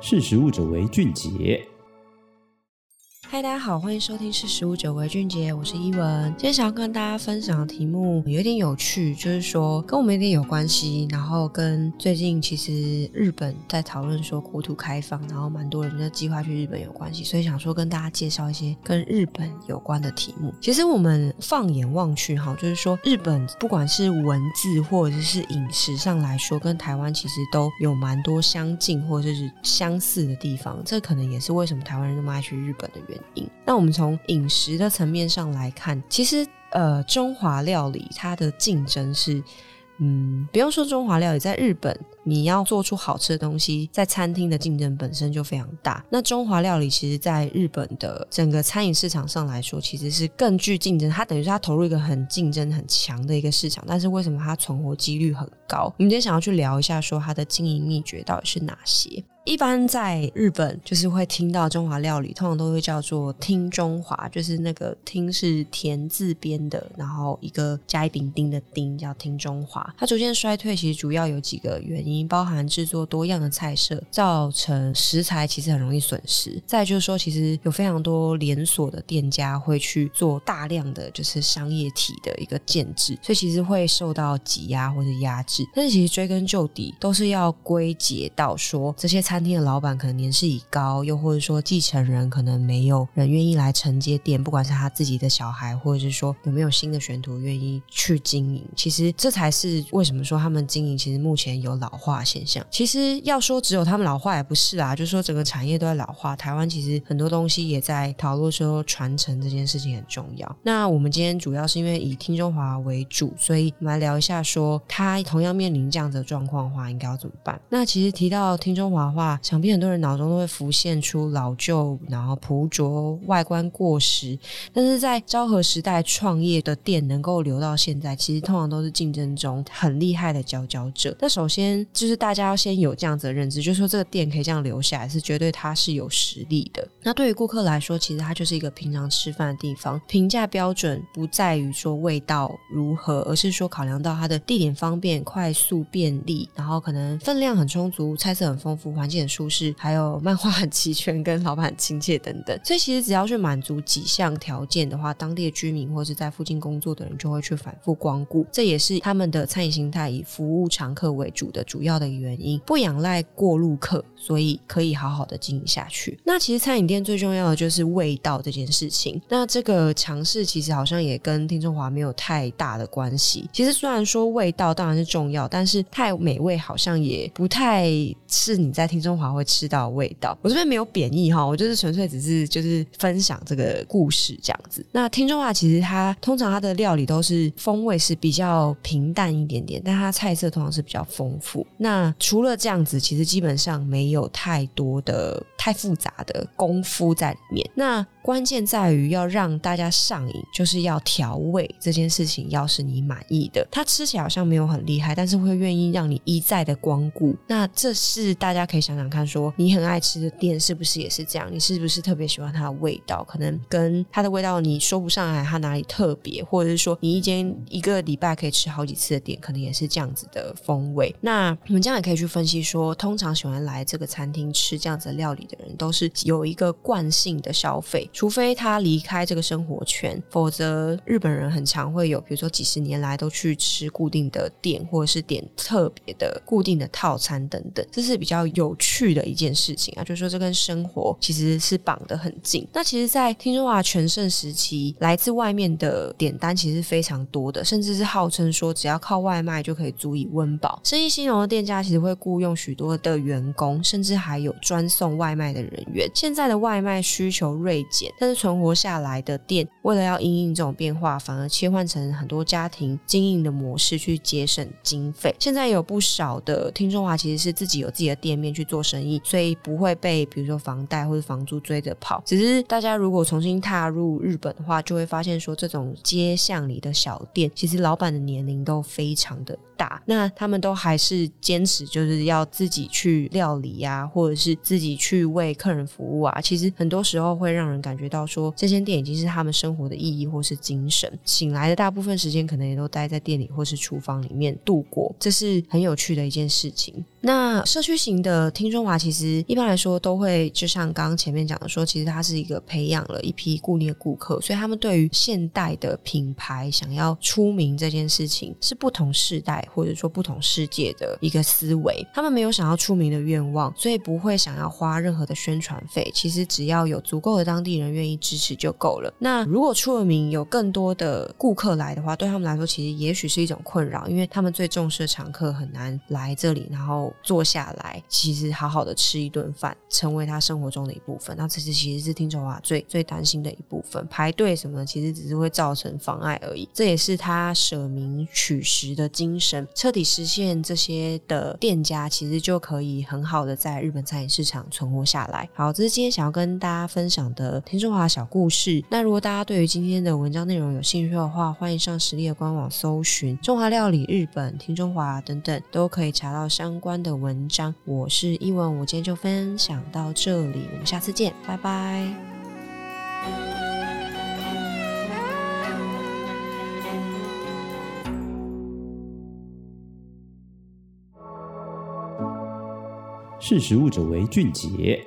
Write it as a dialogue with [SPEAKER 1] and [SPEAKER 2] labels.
[SPEAKER 1] 识时务者为俊杰。
[SPEAKER 2] 嗨，大家好，欢迎收听《识食物者为俊杰》，我是依文。今天想要跟大家分享的题目有点有趣，就是说跟我们有点有关系，然后跟最近其实日本在讨论说国土开放，然后蛮多人在计划去日本有关系，所以想说跟大家介绍一些跟日本有关的题目。其实我们放眼望去，哈，就是说日本不管是文字或者是饮食上来说，跟台湾其实都有蛮多相近或者是相似的地方。这可能也是为什么台湾人那么爱去日本的原因。那我们从饮食的层面上来看，其实呃，中华料理它的竞争是，嗯，不用说中华料理，在日本你要做出好吃的东西，在餐厅的竞争本身就非常大。那中华料理其实在日本的整个餐饮市场上来说，其实是更具竞争，它等于是它投入一个很竞争很强的一个市场。但是为什么它存活几率很高？我们今天想要去聊一下，说它的经营秘诀到底是哪些？一般在日本，就是会听到中华料理，通常都会叫做“听中华”，就是那个“听”是田字边的，然后一个加一饼丁的“丁”叫听中华。它逐渐衰退，其实主要有几个原因，包含制作多样的菜色，造成食材其实很容易损失。再就是说，其实有非常多连锁的店家会去做大量的就是商业体的一个建制，所以其实会受到挤压或者压制。但是其实追根究底，都是要归结到说这些餐。餐厅的老板可能年事已高，又或者说继承人可能没有人愿意来承接店，不管是他自己的小孩，或者是说有没有新的学徒愿意去经营。其实这才是为什么说他们经营其实目前有老化现象。其实要说只有他们老化也不是啊，就是说整个产业都在老化。台湾其实很多东西也在讨论说传承这件事情很重要。那我们今天主要是因为以听中华为主，所以我们来聊一下说他同样面临这样子的状况的话，应该要怎么办？那其实提到听中华的想必很多人脑中都会浮现出老旧，然后朴拙，外观过时。但是在昭和时代创业的店能够留到现在，其实通常都是竞争中很厉害的佼佼者。那首先就是大家要先有这样子的认知，就是说这个店可以这样留下来，是绝对它是有实力的。那对于顾客来说，其实它就是一个平常吃饭的地方。评价标准不在于说味道如何，而是说考量到它的地点方便、快速、便利，然后可能分量很充足、菜色很丰富、环境。很舒适，还有漫画很齐全，跟老板亲切等等，所以其实只要去满足几项条件的话，当地的居民或是在附近工作的人就会去反复光顾。这也是他们的餐饮形态以服务常客为主的主要的原因，不仰赖过路客，所以可以好好的经营下去。那其实餐饮店最重要的就是味道这件事情。那这个尝试其实好像也跟町中华没有太大的关系。其实虽然说味道当然是重要，但是太美味好像也不太是你在町中。中华会吃到味道，我这边没有贬义哈，我就是纯粹只是就是分享这个故事这样子。那听中华其实它通常它的料理都是风味是比较平淡一点点，但它菜色通常是比较丰富。那除了这样子，其实基本上没有太多的太复杂的功夫在里面。那关键在于要让大家上瘾，就是要调味这件事情，要是你满意的，它吃起来好像没有很厉害，但是会愿意让你一再的光顾。那这是大家可以想想看，说你很爱吃的店是不是也是这样？你是不是特别喜欢它的味道？可能跟它的味道你说不上来，它哪里特别，或者是说你一间一个礼拜可以吃好几次的店，可能也是这样子的风味。那我们这样也可以去分析说，通常喜欢来这个餐厅吃这样子料理的人，都是有一个惯性的消费。除非他离开这个生活圈，否则日本人很常会有，比如说几十年来都去吃固定的店，或者是点特别的固定的套餐等等，这是比较有趣的一件事情啊。就是说这跟生活其实是绑得很近。那其实，在町中华全盛时期，来自外面的点单其实非常多的，甚至是号称说只要靠外卖就可以足以温饱。生意兴隆的店家其实会雇佣许多的员工，甚至还有专送外卖的人员。现在的外卖需求锐减。但是存活下来的店，为了要因应这种变化，反而切换成很多家庭经营的模式去节省经费。现在有不少的听众华其实是自己有自己的店面去做生意，所以不会被比如说房贷或者房租追着跑。只是大家如果重新踏入日本的话，就会发现说，这种街巷里的小店，其实老板的年龄都非常的大，那他们都还是坚持就是要自己去料理呀、或者是自己去为客人服务啊。其实很多时候会让人感觉到说，这间店已经是他们生活的意义或是精神。醒来的大部分时间，可能也都待在店里或是厨房里面度过，这是很有趣的一件事情。那社区型的听中华其实一般来说都会，就像刚刚前面讲的说，其实它是一个培养了一批固定的顾客，所以他们对于现代的品牌想要出名这件事情，是不同世代或者说不同世界的一个思维。他们没有想要出名的愿望，所以不会想要花任何的宣传费。其实只要有足够的当地人愿意支持就够了。那如果出了名，有更多的顾客来的话，对他们来说，其实也许是一种困扰，因为他们最重视的常客很难来这里，然后坐下来，其实好好的吃一顿饭，成为他生活中的一部分。那这是其实是听中华最最担心的一部分，排队什么的，其实只是会造成妨碍而已。这也是他舍名取实的精神，彻底实现这些的店家，其实就可以很好的在日本餐饮市场存活下来。好，这是今天想要跟大家分享的听中华小故事。那如果大家对于今天的文章内容有兴趣的话，欢迎上实力的官网搜寻“中华料理日本”、“听中华”等等，都可以查到相关的文章。我是一文，我今天就分享到这里，我们下次见，拜拜。
[SPEAKER 1] 识食物者为俊杰。